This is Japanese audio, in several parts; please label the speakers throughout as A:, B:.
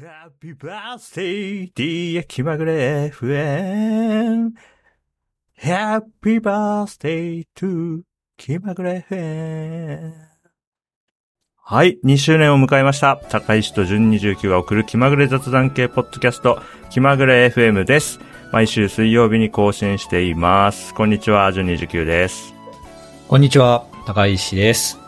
A: Happy birthday, dear 気まぐれ FM. Happy birthday to 気まぐれ FM. はい、2周年を迎えました。高石と純29が送る気まぐれ雑談系ポッドキャスト、気まぐれ FM です。毎週水曜日に更新しています。こんにちは、純29です。
B: こんにちは、高石です。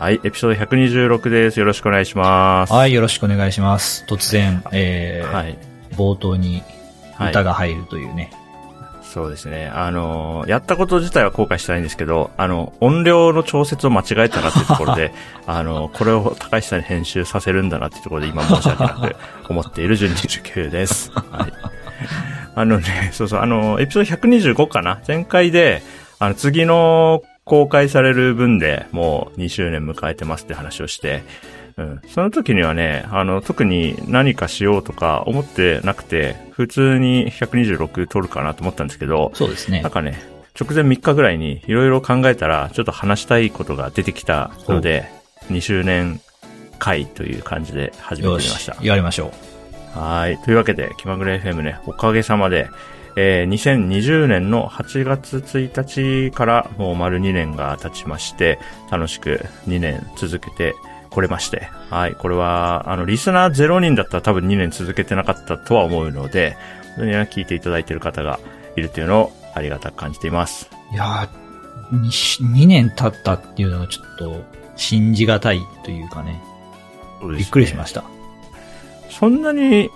A: はい、エピソード126です。よろしくお願いします。
B: はい、よろしくお願いします。突然、えー
A: はい。
B: 冒頭に
A: はい
B: 歌が入るというね。
A: そうですね。あのーやったこと自体は後悔してないんですけど、あの、音量の調節を間違えたなっていうところで、あの、これを高橋さんに編集させるんだなっていうところで今申し訳なく思っている順29です。はい。あのね、そうそう、あの、エピソード125かな？前回で、あの、次の公開される分でもう2周年迎えてますって話をして、うん。その時にはね、あの、特に何かしようとか思ってなくて、普通に126撮るかなと思ったんですけど、
B: そうですね
A: なん。かね、直前3日ぐらいにいろいろ考えたら、ちょっと話したいことが出てきたので、2周年会という感じで始めてみ
B: よ
A: まし。
B: したやりましょ
A: はい。というわけで、気まぐれ FM ね、おかげさまで、えー2020年の8月1日からもう丸2年が経ちまして、楽しく2年続けてこれまして、はい。これは、あの、リスナー0人だったら多分2年続けてなかったとは思うので、本当にね聞いていただいている方がいるというのをありがたく感じています。
B: う。いやー、2, 年経ったっていうのはちょっと信じがたいというかね、びっくりしました。
A: そんなに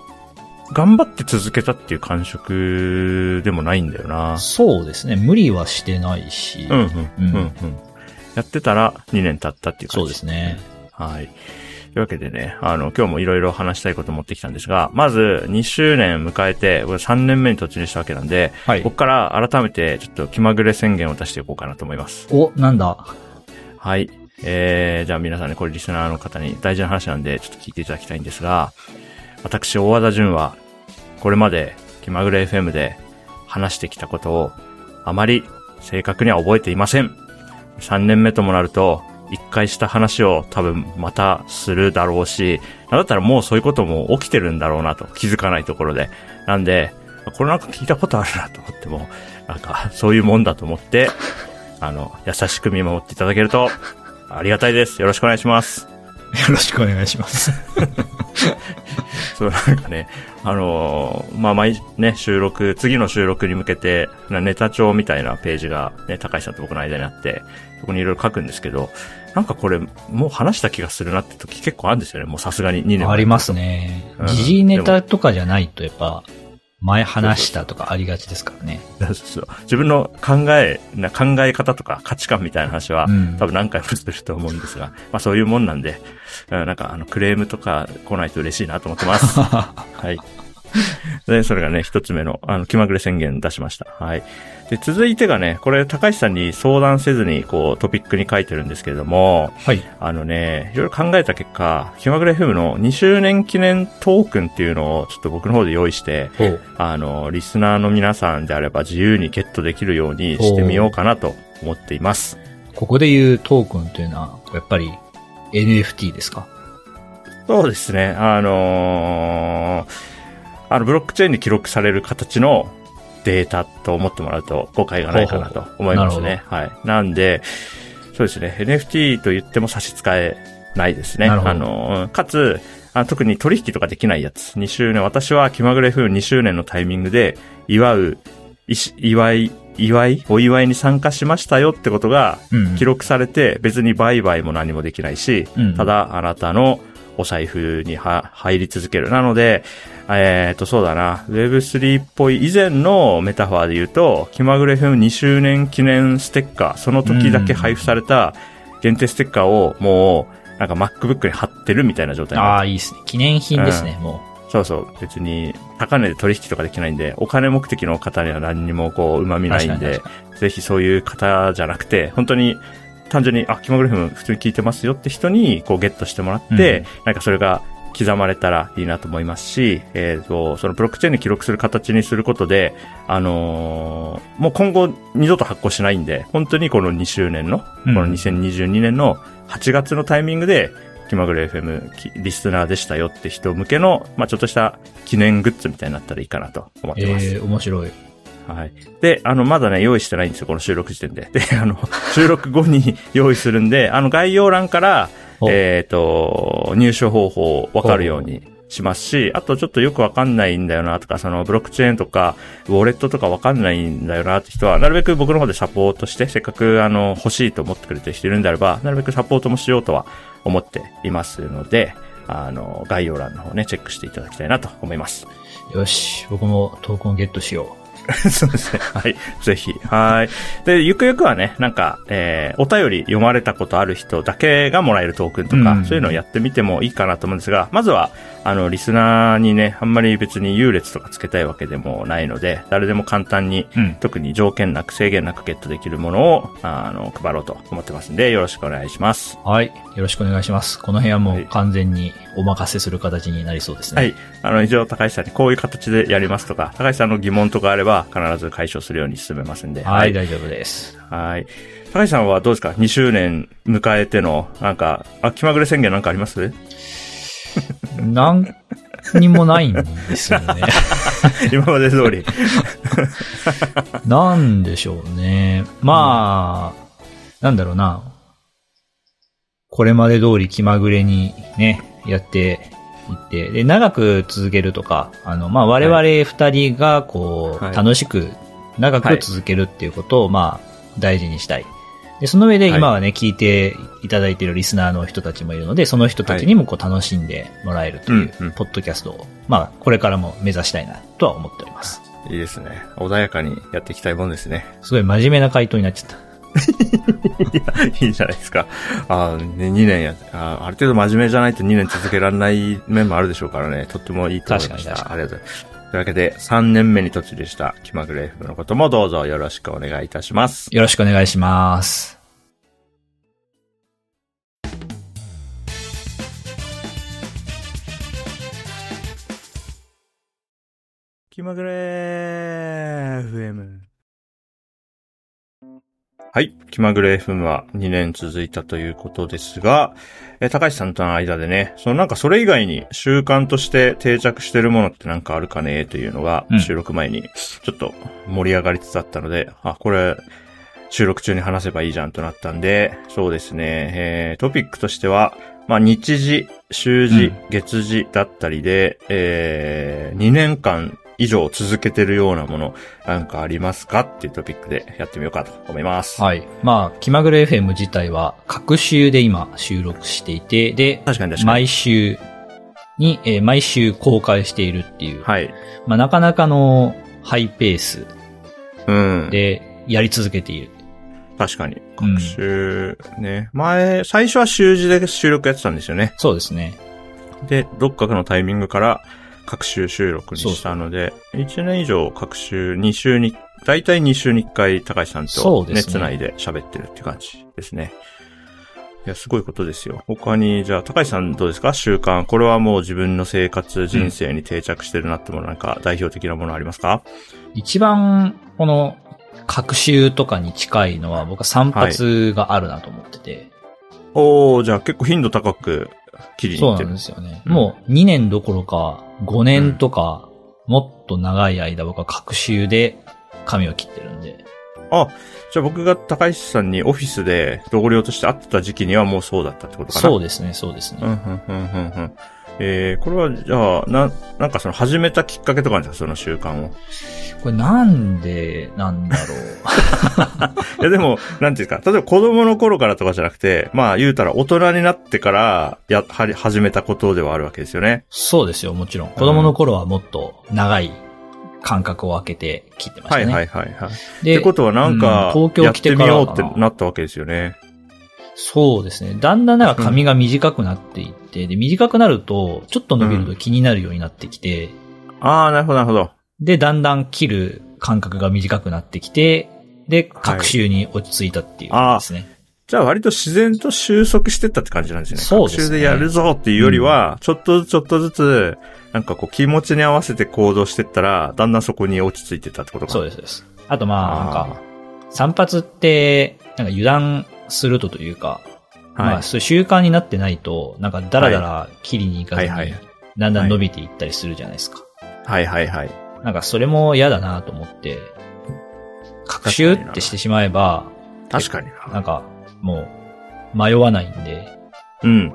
A: 頑張って続けたっていう感触でもないんだよな。
B: そうですね。無理はしてないし、
A: うんうん、うん、うん。やってたら2年経ったっていう感じ。
B: そうですね。
A: はい。というわけでね、あの、今日もいろいろ話したいこと持ってきたんですが、まず2周年迎えて、僕3年目に突入したわけなんで、
B: はい
A: こ。こから改めてちょっと気まぐれ宣言を出していこうかなと思います。
B: お、なんだ？
A: はい。えー、じゃあ皆さんね、これリスナーの方に大事な話なんで、ちょっと聞いていただきたいんですが、私、大和田淳は、これまで気まぐれ FM で話してきたことを、あまり正確には覚えていません。3年目ともなると、一回した話を多分またするだろうし、なんだったらもうそういうことも起きてるんだろうなと気づかないところで。なんで、これなんか聞いたことあるなと思っても、なんかそういうもんだと思って、あの、優しく見守っていただけると、ありがたいです。よろしくお願いします。
B: よろしくお願いします。
A: そう、なんかね、あのーまあ、毎、ね、収録、次の収録に向けて、なネタ帳みたいなページが、ね、高橋さんと僕の間にあって、そこにいろいろ書くんですけど、なんかこれ、もう話した気がするなって時結構あるんですよね。もうさすがに2年。
B: あります。ね
A: うん。
B: 時事ネタとかじゃないとやっぱ、前話したとかありがちですからね。
A: そうそう自分の考え、な考え方とか価値観みたいな話は、
B: うん
A: 多分何回もすると思うんですが、まあそういうもんなんで、うんなんかあのクレームとか来ないと嬉しいなと思ってます。はい。で、それがね、一つ目の、あの、気まぐれ宣言出しました。はい。で、続いてがね、これ、高橋さんに相談せずに、こう、トピックに書いてるんですけれども、
B: はい。
A: あのね、いろいろ考えた結果、気まぐれ FM の2周年記念トークンっていうのを、ちょっと僕の方で用意して。あの、リスナーの皆さんであれば自由にゲットできるようにしてみようかなと思っています。
B: ここで言うトークンというのは、やっぱり NFT ですか？
A: そうですね。あのーあの、ブロックチェーンに記録される形のデータと思ってもらうと誤解がないかなと思いますね。はい。なんで、そうですね。NFT と言っても差し支えないですね。あのーかつ、あ特に取引とかできないやつ。2周年、私は気まぐれ F2 周年のタイミングで、祝う、祝い、祝い？お祝いに参加しましたよってことが
B: うん
A: 記録されて、別に売買も何もできないし、
B: うん
A: ただあなたのお財布には入り続ける。なので、えっ、と、そうだな、Web3 っぽい以前のメタファーで言うと、気まぐれ FM2 周年記念ステッカー、その時だけ配布された限定ステッカーをもう、なんか MacBook に貼ってるみたいな状態にな
B: ああ、いいですね。記念品ですね、も
A: そうそう。別に、高値で取引とかできないんで、お金目的の方には何にもこう、旨味ないんでぜひそういう方じゃなくて、本当に、単純に、あ、気まぐれフム普通に聞いてますよって人に、こう、ゲットしてもらって、
B: うん。
A: なんかそれが刻まれたらいいなと思いますし、えっ、と、そのブロックチェーンに記録する形にすることで、あのーもう今後二度と発行しないんで、本当にこの2周年の、こ
B: うん
A: の2022年の8月のタイミングで、気気まぐれ FM リスナーでしたよって人向けの、まあちょっとした記念グッズみたいになったらいいかなと思ってます。
B: えー、面白い。
A: はい。で、あの、まだね、用意してないんですよ、この収録時点で。で、あの、収録後に用意するんで、あの、概要欄から、えっ、ー、と、入手方法わかるようにしますし、あとちょっとよくわかんないんだよなとか、そのブロックチェーンとか、ウォレットとかわかんないんだよなって人は、なるべく僕の方でサポートして、せっかくあの、欲しいと思ってくれてる人いるんであれば、なるべくサポートもしようとは思っていますので、あの、概要欄の方ね、チェックしていただきたいなと思います。
B: よし、僕もトークンゲットしよう。
A: そうですね。はい。ぜひ。はい。で、ゆくゆくはね、なんか、えー、お便り読まれたことある人だけがもらえるトークンとか、うん、そういうのをやってみてもいいかなと思うんですが、まずは、あの、リスナーにね、あんまり別に優劣とかつけたいわけでもないので、誰でも簡単に、うん、特に条件なく制限なくゲットできるものを、あの、配ろうと思ってますんで、よろしくお願いします。
B: はい。よろしくお願いします。この辺はもう完全にお任せする形になりそうですね。
A: はい。あの、一応高橋さんにこういう形でやりますとか、高橋さんの疑問とかあれば、必ず解消するように進めますんで。
B: はい、はい、大丈夫です。
A: はい。高橋さんはどうですか ?2 周年迎えての、なんか、あ、気まぐれ宣言なんかあります？
B: なんにもないんですよね。
A: 今まで通り。
B: なんでしょうね。まあ、なんだろうな。これまで通り気まぐれにね、やっていって、で、長く続けるとか、あの、まあ、我々二人がこう、はい、楽しく、長く続けるっていうことを、まあ、大事にしたい。で、その上で今はね、はい、聞いていただいているリスナーの人たちもいるので、その人たちにもこう楽しんでもらえるという、ポッドキャストを、まあ、これからも目指したいなとは思っております。
A: いいですね。穏やかにやっていきたいもんですね。
B: すごい真面目な回答になっちゃった。
A: いや、いいじゃないですか。あね、2年やあ、ある程度真面目じゃないと2年続けられない面もあるでしょうからね。とってもいいと思いました。ありがとうございます。というわけで、3年目に突入した気まぐれ F のこともどうぞよろしくお願いいたします。
B: よろしくお願いします。
A: 気まぐれ FM。はい。気まぐれ FM は2年続いたということですが、え高橋さんとの間でね、そのなんかそれ以外に習慣として定着してるものってなんかあるかねというのが、収録前にちょっと盛り上がりつつあったので、うん、あ、これ、収録中に話せばいいじゃんとなったんで、そうですね、えー、トピックとしては、まあ、日時、週時、月時だったりで、うん、えー、2年間以上続けてるようなもの、なんかありますか？っていうトピックでやってみようかと思います。
B: はい。まあ、気まぐれ FM 自体は、各週で今収録していて、で、
A: 確かに確かに。
B: 毎週に、えー、毎週公開しているっていう。
A: はい。
B: まあ、なかなかのハイペース。うん。で、やり続けている。
A: 確かに。各週、ね。前、最初は週次で収録やってたんですよね。
B: そうですね。
A: で、どっかのタイミングから、各週収録にしたので、1年以上各週、2週に、だいたい2週に1回高橋さんと熱内で喋ってるって感じですね。いや、すごいことですよ。他に、じゃあ、高橋さんどうですか？習慣。これはもう自分の生活、人生に定着してるなってもの、なんか代表的なものありますか？
B: 一番、この、各週とかに近いのは僕は散髪があるなと思ってて。はい、
A: おー、じゃあ結構頻度高く切りに行ってる。そうなん
B: ですよね。うん、もう2年どころか5年とか、もっと長い間僕は各週で髪を切ってるんで。
A: あ、じゃあ僕が高石さんにオフィスで同僚として会ってた時期にはもうそうだったってことかな？
B: そうですね、そうですね。うん、うん、うん、
A: うん。えー、これは、じゃあ、な、なんかその始めたきっかけとかあるんですかその習慣を。
B: これなんでなんだろう。
A: いやでも、なんていうか、例えば子供の頃からとかじゃなくて、まあ言うたら大人になってから、や、はり、始めたことではあるわけですよね。
B: そうですよ、もちろん。子供の頃はもっと長い間隔を空けて切ってましたね。
A: はいはいはいはい。で、ってことはなんか、東京来てみようってなったわけですよね。
B: そうですね。だんだんなんか髪が短くなっていって、うん、で、短くなると、ちょっと伸びると気になるようになってきて。
A: うん、ああ、なるほどなるほど。
B: で、だんだん切る間隔が短くなってきて、で、各週に落ち着いたっていうですね。はい、
A: じゃあ割と自然と収束してったって感じなんですね。そうですね。各週でやるぞっていうよりは、ちょっとずつちょっとずつ、なんかこう気持ちに合わせて行動してったら、だんだんそこに落ち着いてたってことか
B: そうです、です。あとまあ、なんか、散髪って、なんか油断するとというか、まあ、そういう習慣になってないと、なんかダラダラ切りに行かずに、
A: はいはい
B: だんだん伸びていったりするじゃないですか。
A: はいはいはい。
B: なんかそれも嫌だなと思って、学習ってしてしまえば、
A: 確かにな。
B: なんかもう迷わないんで、
A: うん。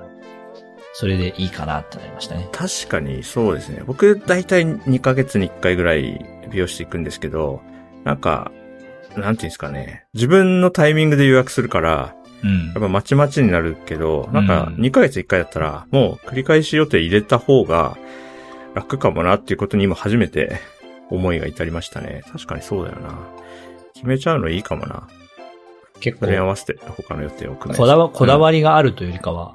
B: それでいいかなってなりましたね。
A: 確かにそうですね。僕、だいたい2ヶ月に1回ぐらい美容室行くんですけど、なんか、なんていうんですかね。自分のタイミングで予約するから、
B: うん
A: やっ。ぱまちまちになるけど、なんか
B: うん
A: 2ヶ月1回だったら、もう繰り返し予定入れた方が楽かもなっていうことに今初めて思いが至りましたね。確かにそうだよな。決めちゃうのいいかもな。
B: 結
A: それに合
B: 構、
A: わせて他の予定を組め
B: こだわ、こだわりがあるというよりかは、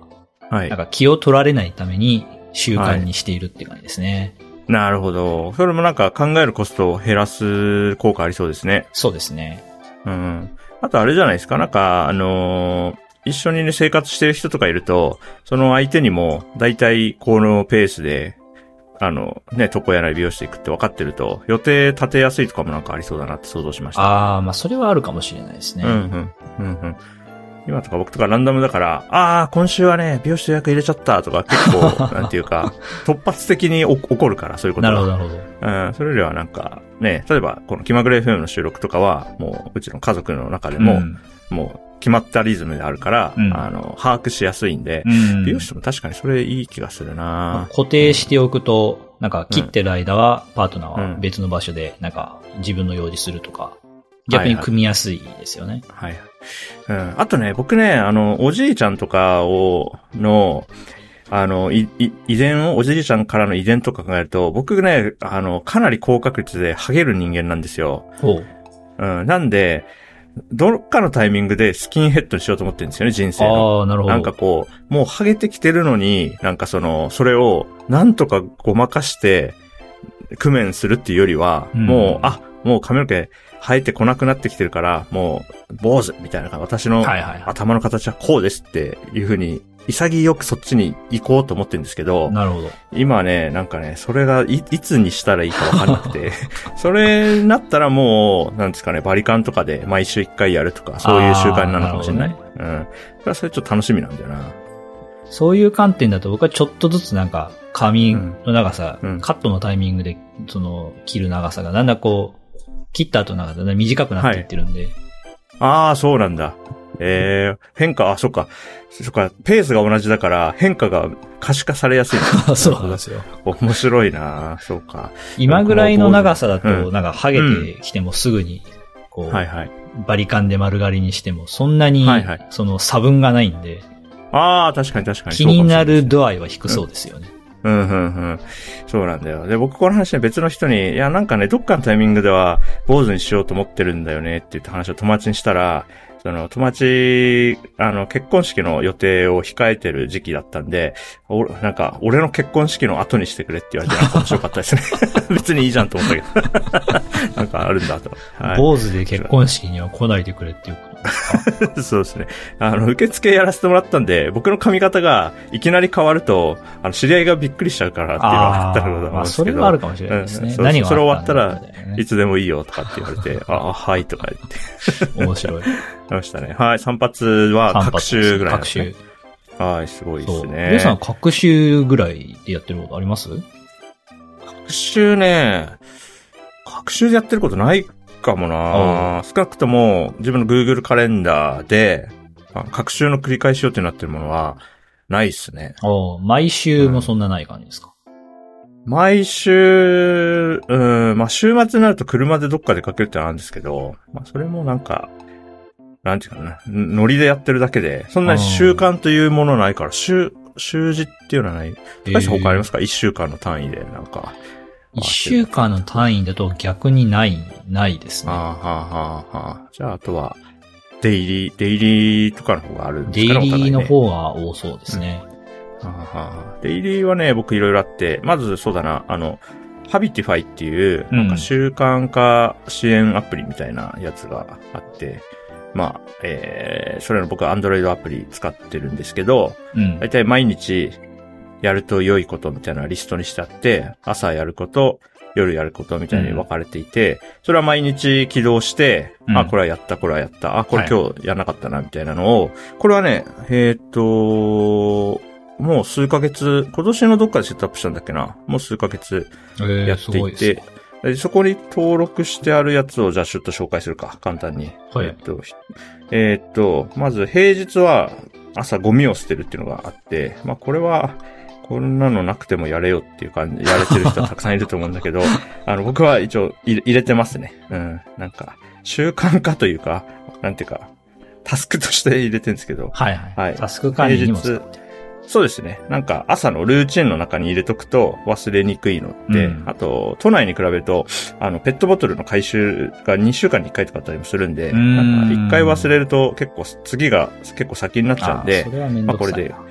A: うんはい
B: なん。か気を取られないために習慣にしているって感じですね。
A: なるほど。それもなんか考えるコストを減らす効果ありそうですね。
B: そうですね。
A: うん。あとあれじゃないですか？なんか、あのー一緒にね、生活してる人とかいると、その相手にも、だいたいこのペースで、あの、ね、床屋なり美容室行くって分かってると、予定立てやすいとかもなんかありそうだなって想像しました。
B: ああ、まあそれはあるかもしれないですね。
A: うんうん。うんうん。今とか僕とかランダムだから、ああ、今週はね、美容室予約入れちゃったとか結構、なんていうか、突発的にお起こるから、そういうことが。
B: なるほど、なるほど。
A: うん、それよりはなんか、ね、例えば、この気まぐれ FM の収録とかは、もう、うちの家族の中でも、
B: うん
A: もう、決まったリズムであるから、
B: うん
A: あの、把握しやすいんで、
B: うん
A: 美容室も確かにそれいい気がするな
B: 固定しておくと、なんか切ってる間はパートナー
A: うん
B: は別の場所で、なんか自分の用事するとか、逆に組みやすいですよね。
A: はい。うん。あとね、僕ね、あの、おじいちゃんとかを、の、あの、い、い遺伝を、おじいちゃんからの遺伝とか考えると、僕ね、あの、かなり高確率でハゲる人間なんですよ。
B: ほう。
A: うん。なんで、どっかのタイミングでスキンヘッドにしようと思ってるんですよね、人生の。
B: ああ、なるほど。
A: なんかこう、もうハゲてきてるのに、なんかその、それを、なんとかごまかして、工面するっていうよりは、
B: うん
A: もう、あ、もう髪の毛生えてこなくなってきてるから、もう、坊主みたいな、私の頭の形はこうですっていうふうに、潔くそっちに行こうと思ってるんですけど
B: い。、なるほど。
A: 今ね、なんかね、それがい、いつにしたらいいかわかんなくて、それになったらもう、なんですかね、バリカンとかで毎週一回やるとか、そういう習慣なのかもしれない。
B: あー
A: うん。それはそれちょっと楽しみなんだよな。
B: そういう観点だと僕はちょっとずつなんか髪の長さ、
A: うんうん
B: カットのタイミングで、その、切る長さがだんだんこう、切った後なんかだんだん短くなっていってるんで、
A: ああ、そうなんだ。ええ変化、あ、そっか。そっか、ペースが同じだから、変化が可視化されやすい。
B: そうなんですよ。
A: 面白いなそうか。
B: 今ぐらいの長さだと、
A: うん
B: なんか、ハゲてきてもすぐに、こう、
A: はいはい。
B: バリカンで丸刈りにしても、そんなに
A: はいはい、
B: その差分がないんで、
A: ああ、確かに確かに。
B: 気になる度合いは低そうですよね。
A: うん、うん、うん。そうなんだよ。で、僕この話ね、別の人に、いや、なんかね、どっかのタイミングでは、坊主にしようと思ってるんだよねって言って話を友達にしたら、その、友達、あの、結婚式の予定を控えてる時期だったんで、おなんか、俺の結婚式の後にしてくれって言われて、なんか面白かったですね。別にいいじゃんと思ったけど。なんかあるんだと。はい。
B: 坊主で結婚式には来ないでくれっていう
A: そうですね。あの、受付やらせてもらったんで、僕の髪型がいきなり変わると、あの、知り合いがびっくりしちゃうからっていうのがあったのだと思うん
B: まあ、
A: ですけど。
B: それはあるかもしれないですね。
A: うんそう
B: 何が
A: それ終わったら
B: い
A: つでもいいよとかって言われて、あ、あはいとか言って
B: 面白い。
A: ましたね。はい、散髪は各週ぐらいなん
B: 各週。
A: はい、すごいで。すね。
B: 皆さん、各週ぐらいでやってることあります？
A: 各週ね、各週でやってることないかもな少なくとも自分の Google カレンダーで、あ各週の繰り返し予定になってるものはないっすね。
B: お毎週もそんなない感じですか、
A: 毎週、うん、まあ、週末になると車でどっか出かけるってのはあるんですけど、まあ、それもなんか、なんていうかな、ノリでやってるだけで、そんなに習慣というものないから、週、週次っていうのはない。高橋さん他ありますか？一週間の単位で、なんか。
B: 一週間の単位だと逆にない、ないですね。
A: ああ、はあ、はあ、はあ。じゃあ、あとは、デイリー、デイリーとかの方があるんで
B: デイ
A: すかね
B: リーの方が多そうですね。
A: はあはあデイリーはね、僕いろいろあって、まずそうだな、あの、 Habitify っていう、
B: うん
A: なんか習慣化支援アプリみたいなやつがあって、まあ、えー、それの僕は Android アプリ使ってるんですけど、
B: うん
A: だい。たい毎日やると良いことみたいなリストにしてあって、朝やること、夜やることみたいに分かれていて、それは毎日起動して、
B: うん。
A: あ、これはやった、これはやった、あ、これ
B: はい。
A: 今日やらなかったな、みたいなのを、これはね、えっ、と、もう数ヶ月、今年のどっかでセットアップしたんだっけな？もう数ヶ月
B: えー
A: やっていて、でそこに登録してあるやつをじゃあちょっと紹介するか、簡単に。
B: はい。
A: えっと、ひえっと、まず平日は朝ゴミを捨てるっていうのがあって、まあこれは、こんなのなくてもやれよっていう感じ、やれてる人はたくさんいると思うんだけど、あの、僕は一応入れてますね。うん。なんか、習慣化というか、なんていうか、タスクとして入れてるんですけど、
B: はいはい。
A: はい
B: タスク管理にも使って。
A: そうですね。なんか朝のルーチンの中に入れとくと忘れにくいので、
B: うん
A: あと、都内に比べると、あの、ペットボトルの回収が2週間に1回とかあったりもするんで、
B: うん
A: なんか1回忘れると結構次が結構先になっちゃうんで
B: あーそ、れはめんどくさいな。
A: ま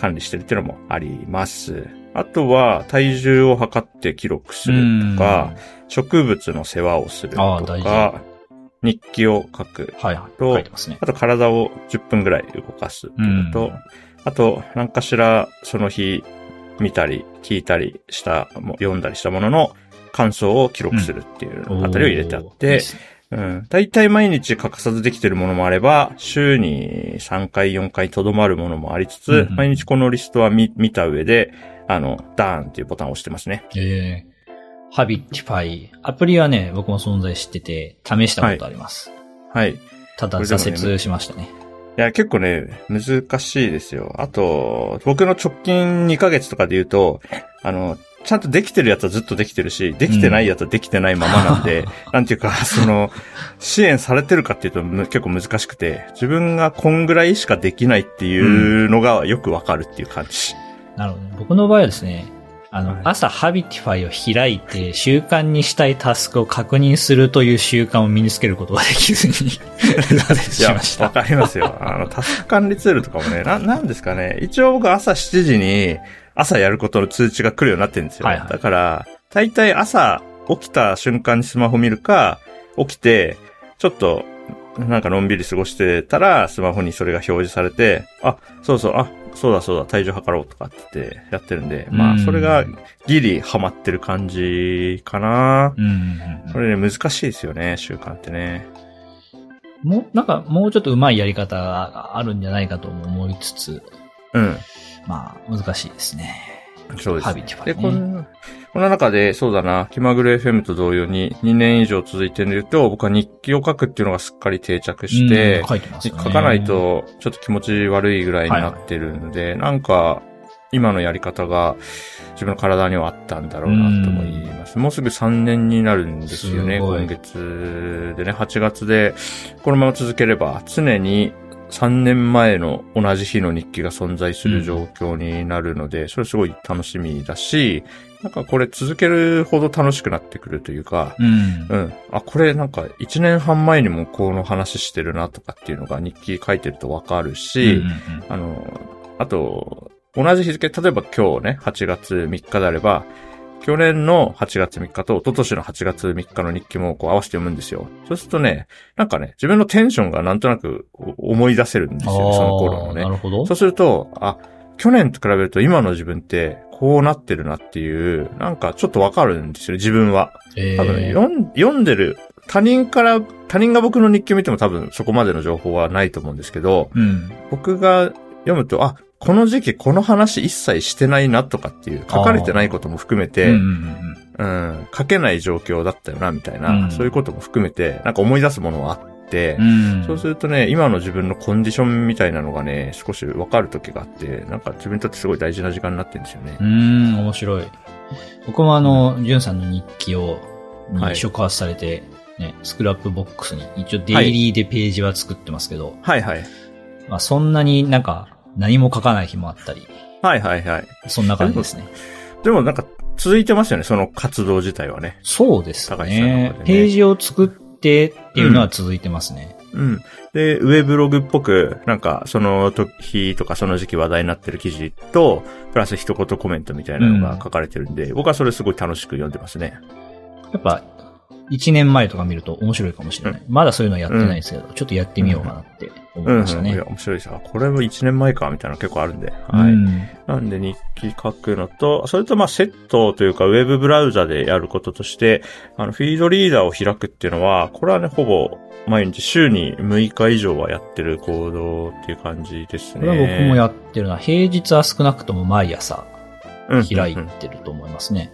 A: 管理してるっていうのもあります。あとは、体重を測って記録するとか、植物の世話をするとか、日記を書く
B: はいはい。ね。
A: あと体を10分ぐらい動かすっていうのと、
B: うん
A: あと、何かしらその日見たり聞いたりした、も読んだりしたものの感想を記録するっていうあたりを入れてあって
B: っ、すね
A: うん。大体毎日欠かさずできてるものもあれば、週に3回4回とどまるものもありつつ、
B: うんうん
A: 毎日このリストは見見た上で、あの、 Done っていうボタンを押してますね。
B: えー、 Habitify。アプリはね、僕も存在してて、試したことあります。
A: はい。い
B: ただ挫折しましたね。
A: や、結構ね、難しいですよ。あと、僕の直近2ヶ月とかで言うと、あの、ちゃんとできてるやつはずっとできてるし、できてないやつはできてないままなんで、なんていうか、その、支援されてるかっていうとむ結構難しくて、自分がこんぐらいしかできないっていうのがよくわかるっていう感じ。
B: なるほどね。僕の場合はですね、あの、
A: はい
B: 朝 Habitify を開いて、習慣にしたいタスクを確認するという習慣を身につけることができずに、しました。
A: わかりますよ。あの、タスク管理ツールとかもね、な、なんですかね。一応僕朝7時に朝やることの通知が来るようになってるんですよ。
B: はいはい
A: だから、大体朝起きた瞬間にスマホ見るか、起きて、ちょっと、なんかのんびり過ごしてたら、スマホにそれが表示されて、あ、そうそう、あ、そうだそうだ、体重測ろうとかって言ってやってるんで、まあ、
B: うん
A: それがギリハマってる感じかな。
B: うんうんうん
A: これね、難しいですよね、習慣ってね。
B: もう、なんか、もうちょっと上手いやり方があるんじゃないかとも思いつつ、
A: うん。
B: まあ、難しいですね。
A: そうです
B: ハビ
A: こんこの中で、そうだな、気まぐれ FM と同様に2年以上続いていると、僕は日記を書くっていうのがすっかり定着して
B: うん、書いてますよね。
A: 書かないとちょっと気持ち悪いぐらいになってるので、なんか、今のやり方が自分の体にはあったんだろうなと思います。もうすぐ3年になるんですよね、今月でね、8月で、このまま続ければ、常に3年前の同じ日の日記が存在する状況になるので、それすごい楽しみだし、なんかこれ続けるほど楽しくなってくるというか、
B: うん。
A: うん。あ、これなんか1年半前にもこの話してるなとかっていうのが日記書いてるとわかるし、
B: うんうん
A: あの、あと、同じ日付、例えば今日ね、8月3日であれば、去年の8月3日と一昨年の8月3日の日記もこう合わせて読むんですよ。そうするとね、なんかね、自分のテンションがなんとなく思い出せるんですよね、その頃のね
B: な。るほど
A: そう。すると、あ、去年と比べると今の自分ってこうなってるなっていう、なんかちょっとわかるんですよね、自分は。
B: え
A: 多分、
B: ー
A: 読ん読んでる、他人から、他人が僕の日記を見ても多分そこまでの情報はないと思うんですけど、
B: うん。
A: 僕が読むと、あ、この時期この話一切してないなとかっていう、書かれてないことも含めて、
B: うん
A: 書けない状況だったよな、みたいな、
B: うん
A: そういうことも含めて、なんか思い出すものはあって、
B: うん。
A: そうするとね、今の自分のコンディションみたいなのがね、少しわかる時があって、なんか自分にとってすごい大事な時間になってるんですよね
B: う。ん、面白い。僕もあの、ジュンさんの日記を、
A: はい
B: に触発されて、ね、 Scrapbox に、一応デイリーでページは作ってますけど、
A: はいはい。
B: まあそんなになんか、何も書かない日もあったり、
A: はいはいはい。
B: そんな感じですね。
A: でもなんか続いてますよね、その活動自体はね。
B: そうです
A: 高橋さんの
B: ねページを作ってっていうのは続いてますね。
A: うん。で、ウェブログっぽく、なんか、その時とかその時期話題になってる記事と、プラス一言コメントみたいなのが書かれてるんで、僕はそれすごい楽しく読んでますね。
B: やっぱ、1年前とか見ると面白いかもしれない。まだそういうのはやってないですけど、ちょっとやってみようかなって思いましたね。
A: いや、面白いですよ。これも1年前か、みたいなの結構あるんで。はい。
B: うん
A: なんで日記書くのと、それとまあセットというかウェブブラウザでやることとして、あのフィードリーダーを開くっていうのは、これはね、ほぼ毎日週に6日以上はやってる行動っていう感じですね。
B: これは僕もやってるな。平日は少なくとも毎朝
A: うん
B: 開い
A: うん
B: てると思いますね。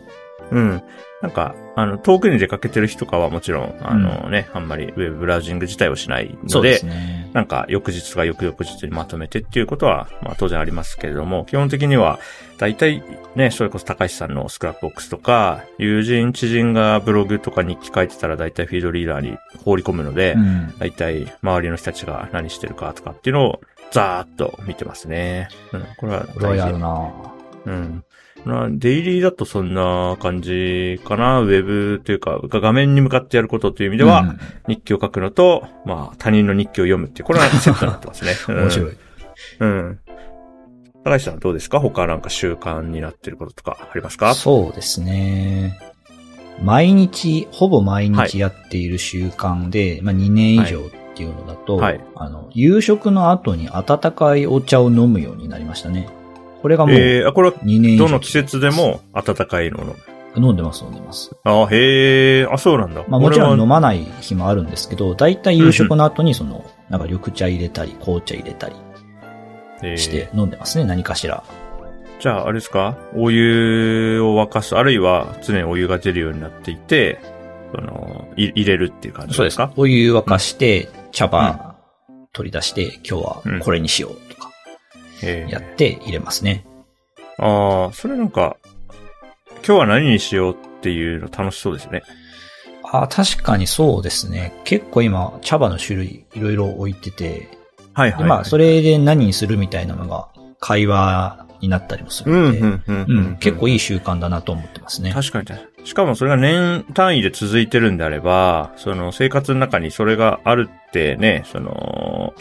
A: うん。なんか、あの、遠くに出かけてる日とかはもちろん、あのね、あんまりウェブブラウジング自体をしないので、
B: ですね。
A: なんか、翌日とか翌々日にまとめてっていうことは、まあ当然ありますけれども、基本的には、大体ね、それこそ高橋さんの Scrapbox とか、友人、知人がブログとか日記書いてたら大体フィードリーダーに放り込むので、
B: うん。
A: 大体周りの人たちが何してるかとかっていうのをザーッと見てますね。うん、これは大事
B: やるな
A: うん。まあデイリーだとそんな感じかな。ウェブというか、画面に向かってやることという意味では、
B: うん
A: 日記を書くのと、まあ他人の日記を読むっていう、これはセットになってますね。う ん
B: 面白い。
A: うん。高橋さんはどうですか？他なんか習慣になってることとかありますか？
B: そうですね。毎日、ほぼ毎日やっている習慣で、まあ2年以上っていうのだと、
A: はい
B: あの、夕食の後に温かいお茶を飲むようになりましたね。これがもう
A: えー、あ、これは
B: 2年。
A: どの季節でも温かいのの。
B: 飲んでます、飲んでます。
A: あ、へえ、あ、そうなんだ。
B: まあもちろん飲
A: ま
B: まない日もあるんですけど、だいたい夕食の後にその、なんか緑茶入れたり、紅茶入れたりして飲んでますね、何かしら。
A: じゃあ、あれですか？お湯を沸かす、あるいは常にお湯が出るようになっていて、その、い入れるっていう感じですか？
B: お湯沸かして、茶葉取り出して、今日はこれにしようやって入れますね。
A: ああ、それなんか、今日は何にしようっていうの楽しそうですね。
B: あ確かにそうですね。結構今、茶葉の種類いろいろ置いてて、
A: はいはい、
B: でまあ、それで何にするみたいなのが会話になったりもする
A: うん、
B: ので、
A: うん、うん。
B: うん結構
A: いい。
B: 習慣だなと思ってますね。
A: 確かに。しかもそれが年単位で続いてるんであれば、その生活の中にそれがあるってね、その、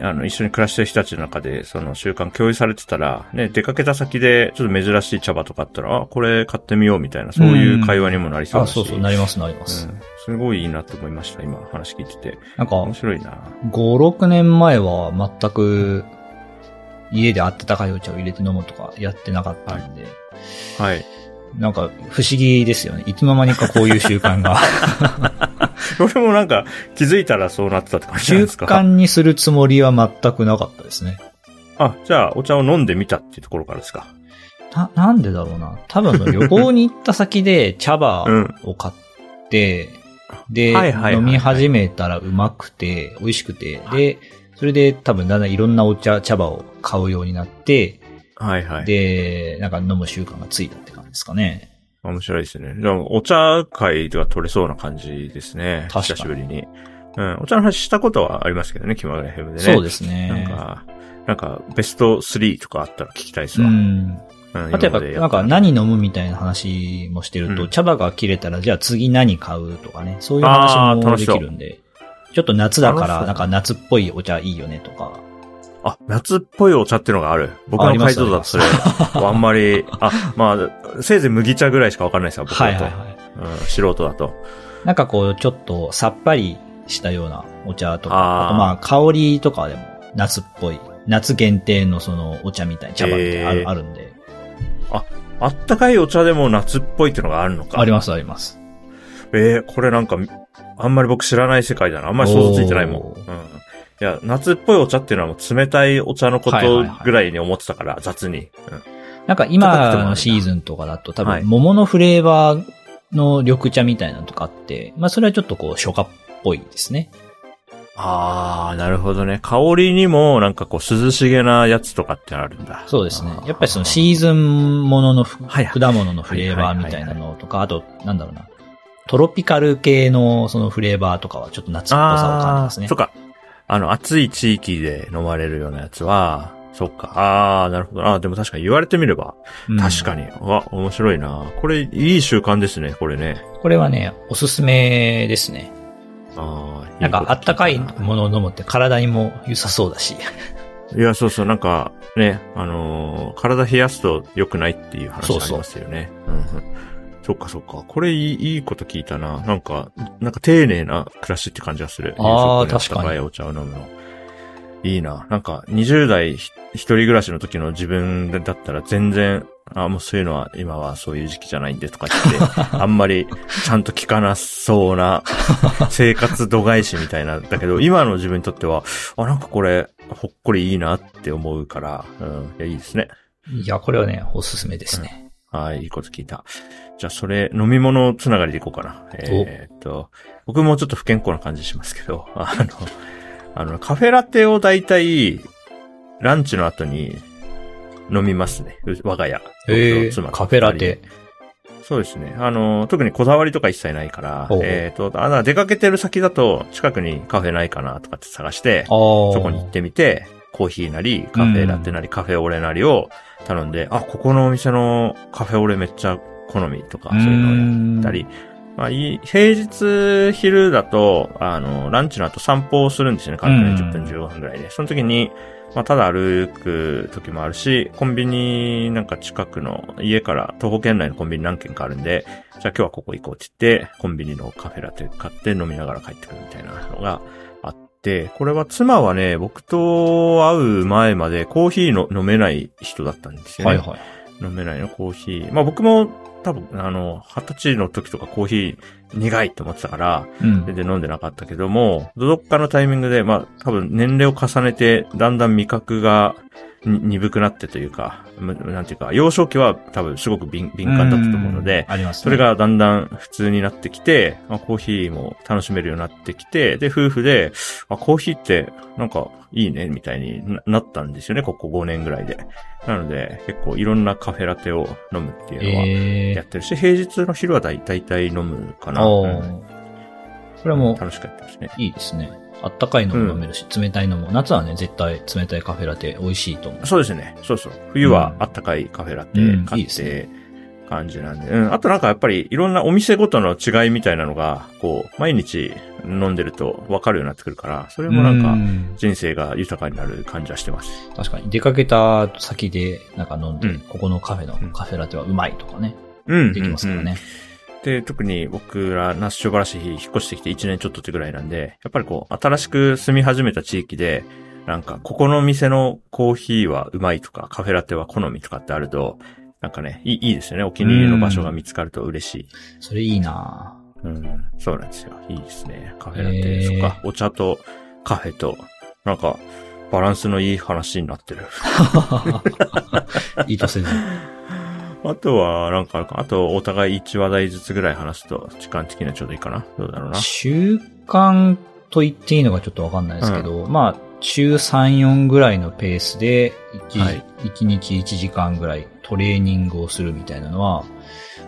A: あの、一緒に暮らしてる人たちの中で、その習慣共有されてたら、ね、出かけた先でちょっと珍しい茶葉とかあったら、あ、これ買ってみようみたいな、そういう会話にもなりそう
B: あ、
A: だし。
B: そうそう、なりますなります。
A: うん。すごいいいなと思いました、今話聞いてて。
B: なんか、
A: 面白いな。
B: 5、6年前は全く家で温かいお茶を入れて飲むとかやってなかったんで、
A: はい。
B: なんか不思議ですよね。いつの間にかこういう習慣が。
A: 俺もなんか気づいたらそうなってたって感じですか？
B: 慣にするつもりは全くなかったですね。
A: あ、じゃあお茶を飲んでみたっていうところからですか。
B: な、なんでだろうな。多分旅行に行った先で茶葉
A: うん
B: を買って、で、
A: はいはいはいはい
B: 飲み始めたらうまくて、美味しくて、で、それで多分だんだんいろんなお茶、茶葉を買うようになって、
A: はいはい。
B: で、なんか飲む習慣がついたって感じですかね。
A: 面白いですね。でもお茶会では取れそうな感じですね。
B: 確かに
A: 久しぶりに。うん。お茶の話したことはありますけどね、気まぐれヘムでね。
B: そうですね。
A: なんか、なんか、ベスト3とかあったら聞きたいです
B: う
A: わ。
B: ん。
A: うん
B: あとやっぱ、なんか何飲むみたいな話もしてると、
A: うん
B: 茶葉が切れたら、じゃあ次何買うとかね、そういう
A: あ
B: 話もできるんで、ちょっと夏だから、なんか夏っぽいお茶いいよねとか、
A: あ、夏っぽいお茶っていうのがある。僕の
B: あります
A: 回答だとそれ、あんまり、あ、まあ、せいぜい麦茶ぐらいしかわかんないですよ、僕だと。
B: はいはいはい。
A: うん、素人だと。
B: なんかこう、ちょっとさっぱりしたようなお茶とか、
A: あ
B: とまあ香りとかでも夏っぽい、夏限定のそのお茶みたいな茶葉みたいなある,、
A: へー
B: あるんで。
A: あったかいお茶でも夏っぽいっていうのがあるのか。
B: ありますあります。
A: えー、これなんか、あんまり僕知らない世界だな。あんまり想像ついてないもん。うん。いや、夏っぽいお茶っていうのはもう冷たいお茶のこと
B: はいはいはい
A: ぐらいに思ってたから、雑に。
B: なんか今のシーズンとかだと多
A: はい
B: 分桃のフレーバーの緑茶みたいなのとかあって、まあそれはちょっとこう初夏っぽいですね。
A: あー、なるほどね。香りにもなんかこう涼しげなやつとかってあるんだ。
B: そうですねやっぱりそのシーズンもののふ
A: はいはい
B: 果物のフレーバーみたいなのとか、あと、なんだろうな。トロピカル系のそのフレーバーとかはちょっと夏っぽさを感じますね
A: そっ。か。あの、暑い地域で飲まれるようなやつは、そっか。あー、なるほど。あー、でも確かに言われてみれば、
B: うん
A: 確かに。わ、面白いな。これ、いい習慣ですね、これね。
B: これはね、おすすめですね。
A: あー
B: なんかあったかいものを飲むって体にも良さそうだし。
A: いや、そうそう、なんか、ね、あのー体冷やすと良くないっていう話ありますよね。うんうんそっかそっか。これいい、いいこと聞いたな。なんか、なんか丁寧な暮らしって感じがする。
B: あー
A: 夕食
B: 確かに
A: 温いお茶を飲むの。いいな。なんか、20代ひ一人暮らしの時の自分だったら全然、あ、もうそういうのは今はそういう時期じゃないんでとか言って、あんまりちゃんと聞かなそうな生活度外視みたいな。だけど、今の自分にとっては、あ、なんかこれ、ほっこりいいなって思うから、うん、いや、いいですね。
B: いや、これはね、おすすめですね。
A: はい、いいこと聞いた。じゃあ、それ、飲み物つながりでいこうかな。えーっと、僕もちょっと不健康な感じしますけど、あの、あの、カフェラテをだいたい、ランチの後に飲みますね。う我が家。
B: え
A: 僕と妻と
B: カフェラテ。
A: そうですね。あの、特にこだわりとか一切ないからえーっと、あの出かけてる先だと、近くにカフェないかなとかって探して。そこに行ってみて、コーヒーなり、カフェラテなり、カフェオレなりを頼んで、あ、ここのお店のカフェオレめっちゃ好みとか、そういうのをやったり、まあ、いい平日昼だと、あの、ランチの後散歩をするんですよね、軽くね、
B: うん。
A: 10分15分ぐらいで。その時に、まあ、ただ歩く時もあるし、コンビニなんか近くの家から徒歩圏内のコンビニ何軒かあるんで、じゃあ今日はここ行こうって言って、コンビニのカフェラテ買って飲みながら帰ってくるみたいなのがて、これは妻はね、僕と会う前までコーヒーの飲めない人だったんですよね。
B: はいはい。
A: 飲めないの、コーヒー。まあ僕も多分、あの、二十歳の時とかコーヒー苦いと思ってたから、
B: うん。
A: 全然飲んでなかったけども、どっかのタイミングで、まあ多分年齢を重ねて、だんだん味覚がに鈍くなってというか、むなんていうか、幼少期は多分すごく敏敏感だったと思うので、
B: ん、ありますね。
A: それ、がだんだん普通になってきて、あコーヒーも楽しめるようになってきて、で、夫婦で、あ、コーヒーってなんかいいね、みたいにななったんですよね、ここ5年ぐらいで。なので、結構いろんなカフェラテを飲むっていうのは
B: ええ
A: やってるし、平日の昼はだいたい飲むかな。うん
B: これはもう、
A: 楽しくやってますね。
B: いいですね。あったかいのも飲めるし、冷たいのも。夏はね、絶対冷たいカフェラテ美味しいと思う。
A: そうですね。そうそう。冬はあったかいカフェラテ
B: うん
A: 買って、感じなんで。うん。あとなんかやっぱりいろんなお店ごとの違いみたいなのが、こう、毎日飲んでると分かるようになってくるから、それもなんか
B: う
A: 人生が豊かになる感じはしてます。
B: 確かに。出かけた先で、なんか飲んで、
A: うん
B: ここのカフェのカフェラテはうまいとかね、
A: うん。
B: できますからね。
A: で、特に僕ら、那須塩原市引っ越してきて1年ちょっとってぐらいなんで、やっぱりこう、新しく住み始めた地域で、なんか、ここの店のコーヒーはうまいとか、カフェラテは好みとかってあると、なんかね、いいいいですよね。お気に入りの場所が見つかると嬉しい。
B: それいいな
A: うん、そうなんですよ。いいですね。カフェラ
B: へ
A: テ、
B: ー
A: そっか、お茶とカフェと、なんか、バランスのいい話になってる。
B: 意図せず。
A: あとは、なんかあるか、あと、お互い1話題ずつぐらい話すと、時間的にはちょうどいいかな？どうだろうな？
B: 習慣と言っていいのかちょっとわかんないですけど、まあ、週3、4ぐらいのペースで1、
A: はい
B: 1日1時間ぐらいトレーニングをするみたいなのは、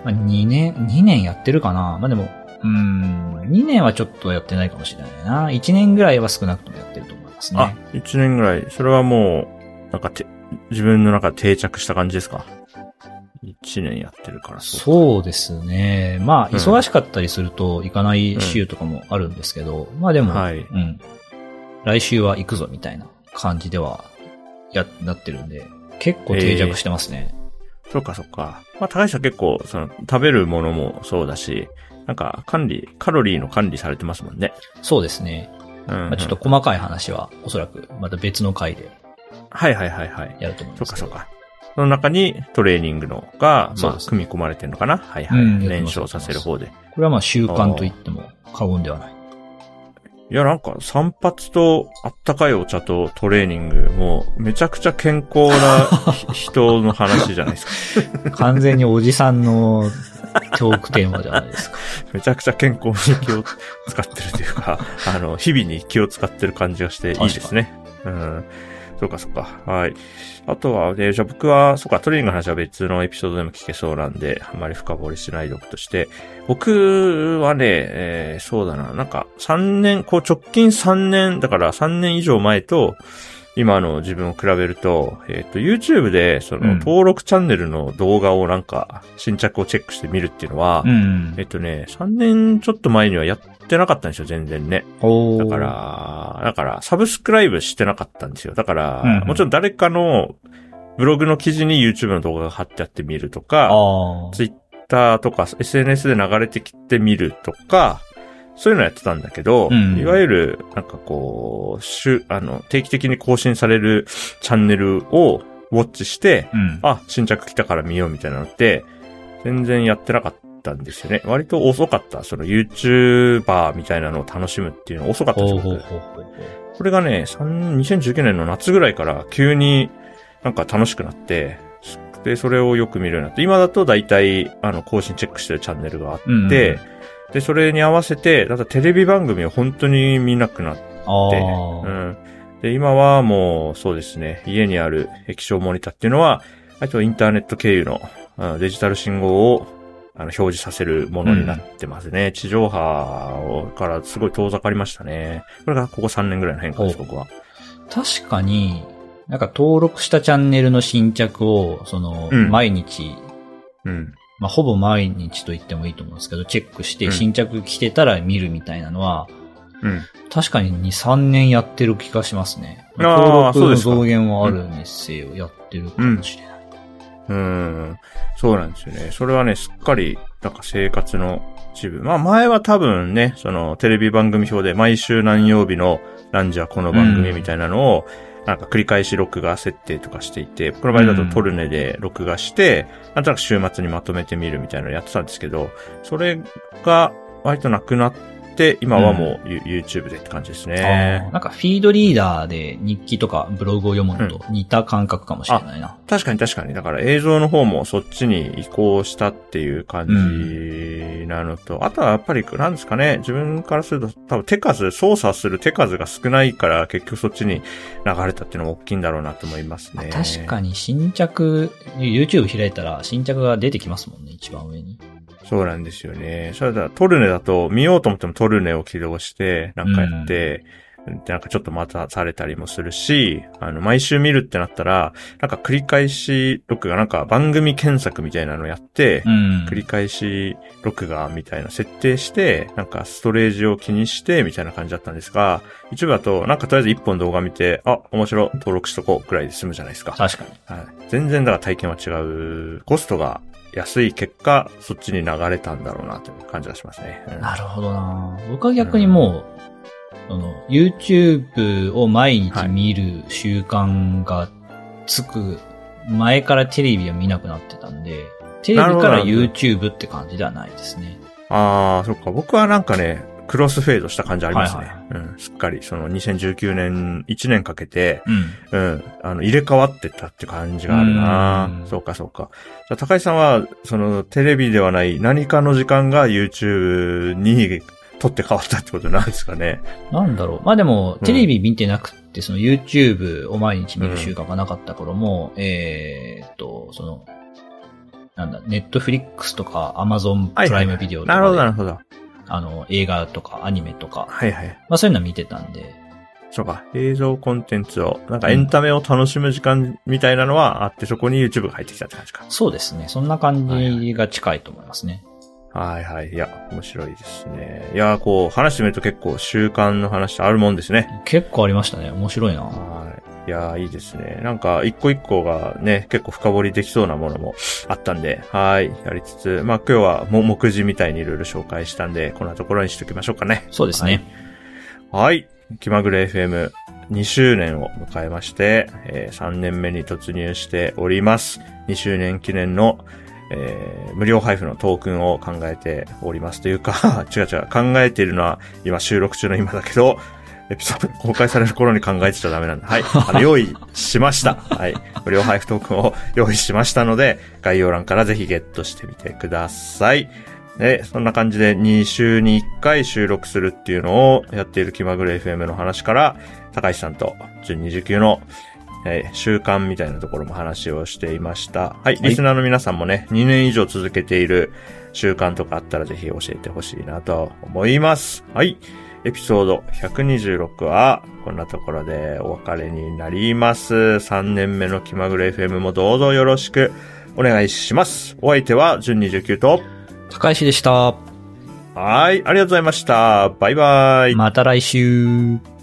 B: まあ、2年、2年やってるかな？まあでも、うーん、2年はちょっとやってないかもしれないな。1年ぐらいは少なくともやってると思いますね。
A: あ、1年ぐらい。それはもう、なんかて、自分の中で定着した感じですか？?1 年やってるからそう。
B: そうですね。まあ、
A: うん
B: 忙しかったりすると行かない週とかもあるんですけど、まあでも、
A: はい
B: うん。来週は行くぞみたいな感じでは、や、なってるんで、結構定着してますね。
A: そうか、そうか。まあ、高橋さん結構、その、食べるものもそうだし、なんか、管理、カロリーの管理されてますもんね。
B: そうですね。
A: うん、うん。
B: まあ、ちょっと細かい話は、おそらく、また別の回で
A: はいはいはいはい。
B: やると思い
A: そうか、
B: ますけど。
A: そうか。その中にトレーニングのが、まあ、組み込まれてるのかな？はいはい。
B: うん
A: 燃焼させる方で。
B: これはまあ習慣と言っても過言ではない。
A: いや、なんか、散髪とあったかいお茶とトレーニング、もう、めちゃくちゃ健康な ひ人の話じゃないですか。
B: 完全におじさんのトークテーマじゃないですか。
A: めちゃくちゃ健康に気を使ってるというか、あの、日々に気を使ってる感じがしていいですね。うん。そうか、そうか。はい。あとは、で、じゃあ僕は、そうか、トレーニングの話は別のエピソードでも聞けそうなんで、あんまり深掘りしないでおくとして、僕はね、えーそうだな、なんか、3年、こう直近3年、だから3年以上前と、今の自分を比べると、えっ、と、YouTube で、その、
B: うん。
A: 登録チャンネルの動画をなんか、新着をチェックしてみるっていうのは、
B: うん。
A: えっとね、3年ちょっと前にはやってなかったんですよ、全然ね。だか、ら、だから、サブスクライブしてなかったんですよ。だから、
B: うんうん。
A: もちろん誰かのブログの記事に YouTube の動画が貼ってあって見ると
B: あ
A: か、Twitter とか SNS で流れてきてみるとか、そういうのやってたんだけど、
B: うん
A: いわゆる、なんかこう、週、あの、定期的に更新されるチャンネルをウォッチして、
B: うん。
A: あ、新着来たから見ようみたいなのって、全然やってなかったんですよね。割と遅かった。その YouTuber みたいなのを楽しむっていうの遅かった。これがね、3 2019年の夏ぐらいから急になんか楽しくなって、で、それをよく見るようになって、今だと大体、あの、更新チェックしてるチャンネルがあって、
B: うんうん
A: で、それに合わせて、だテレビ番組を本当に見なくなって、
B: あ
A: う
B: あ。
A: ん。で、今はもう、そうですね、家にある液晶モニターっていうのは、あとインターネット経由のうんデジタル信号をあの表示させるものになってますね。地上波からすごい遠ざかりましたね。これがここ3年ぐらいの変化です、僕は。
B: 確かに、なんか登録したチャンネルの新着を、その、
A: うん
B: 毎日、
A: うん。
B: まあ、ほぼ毎日と言ってもいいと思うんですけど、チェックして
A: うん
B: 新着来てたら見るみたいなのは、
A: うん。
B: 確かに2、3年やってる気がしますね。登録の増減はあるにせよ、やってるかもしれない。
A: うん。そうなんですよね。それはね、すっかり、なんか生活の一部。まあ前は多分ね、そのテレビ番組表で毎週何曜日の何時はこの番組みたいなのを、なんか繰り返し録画設定とかしていて、この場合だとトルネで録画して、なんとなく週末にまとめてみるみたいなのをやってたんですけど、それが割となくなって、今はもうユ YouTube でって感じです
B: あ
A: ね
B: ー。なんかフィードリーダーで日記とかブログを読むのと似た感覚かもしれないな。
A: 確かに確かに。だから映像の方もそっちに移行したっていう感じなのと、あとはやっぱりなんですかね、自分からすると多分手数、操作する手数が少ないから結局そっちに流れたっていうのも大きいんだろうなと思いますね。
B: 確かに新着、YouTube 開いたら新着が出てきますもんね、一番上に。
A: そうなんですよね。それだトルネだと見ようと思ってもトルネを起動して、なんかやって、で、なんかちょっと待たされたりもするし、あの、毎週見るってなったら、なんか繰り返し録画、なんか番組検索みたいなのやって、
B: うん。
A: 繰り返し録画みたいな設定して、なんかストレージを気にしてみたいな感じだったんですが、一部だとなんかとりあえず一本動画見て、あ、面白い、登録しとこうくらいで済むじゃないですか。
B: 確かに。
A: はい。全然だから体験は違う。コストが安い結果、そっちに流れたんだろうなという感じがしますね。うん
B: なるほどな僕は逆にもう、その、YouTube を毎日見る習慣がつく前からテレビを見なくなってたんで、テレビから YouTube って感じではないですね。
A: ああ、そっか。僕はなんかね、クロスフェードした感じありますね。
B: はいは
A: うん。すっかり、その2019年、1年かけて、
B: うん。
A: うん。あの、入れ替わってたって感じがあるな
B: うん
A: そうか、そうか。じゃあ、高井さんは、その、テレビではない何かの時間が YouTube に取って変わったってことなんですかね。
B: なんだろう。まあでも
A: う、ん
B: テレビ見てなくて、その YouTube を毎日見る習慣がなかった頃も、えーっと、その、なんだ、Netflix とか Amazon プライムビデオとかで、
A: なるほど、なるほど。
B: あの、映画とかアニメとか、
A: はいはい。
B: まあそういうのは見てたんで、
A: そうか。映像コンテンツを、なんかエンタメを楽しむ時間みたいなのはあって、そこに YouTube が入ってきたって感じか。
B: そうですね。そんな感じが近いと思いますね。
A: はいはい。いや、面白いですね。いや、こう、話してみると結構習慣の話あるもんですね。
B: 結構ありましたね。面白いな。
A: はい。いやー、いいですね。なんか、一個一個がね、結構深掘りできそうなものもあったんで、はい。やりつつ、まあ今日はも目次みたいにいろいろ紹介したんで、こんなところにしときましょうかね。
B: そうですね。
A: はい。気まぐれ FM2 周年を迎えまして、えー3年目に突入しております。2周年記念の、えー無料配布のトークンを考えておりますというか、違う違う、考えているのは今収録中の今だけど、エピソード公開される頃に考えてちゃダメなんだ。はい。あの、用意しました。はい。無料配布トークンを用意しましたので、概要欄からぜひゲットしてみてください。で、そんな感じで2週に1回収録するっていうのをやっている気まぐれ FM の話から、高橋さんと準29の、えー習慣みたいなところも話をしていました。はい。リスナーの皆さんもね、2年以上続けている習慣とかあったらぜひ教えてほしいなと思います。はい。エピソード126は、こんなところでお別れになります。3年目の気まぐれ FM もどうぞよろしくお願いします。お相手は、準29と、
B: 高石でした。
A: はい、ありがとうございました。バイバイ。
B: また来週。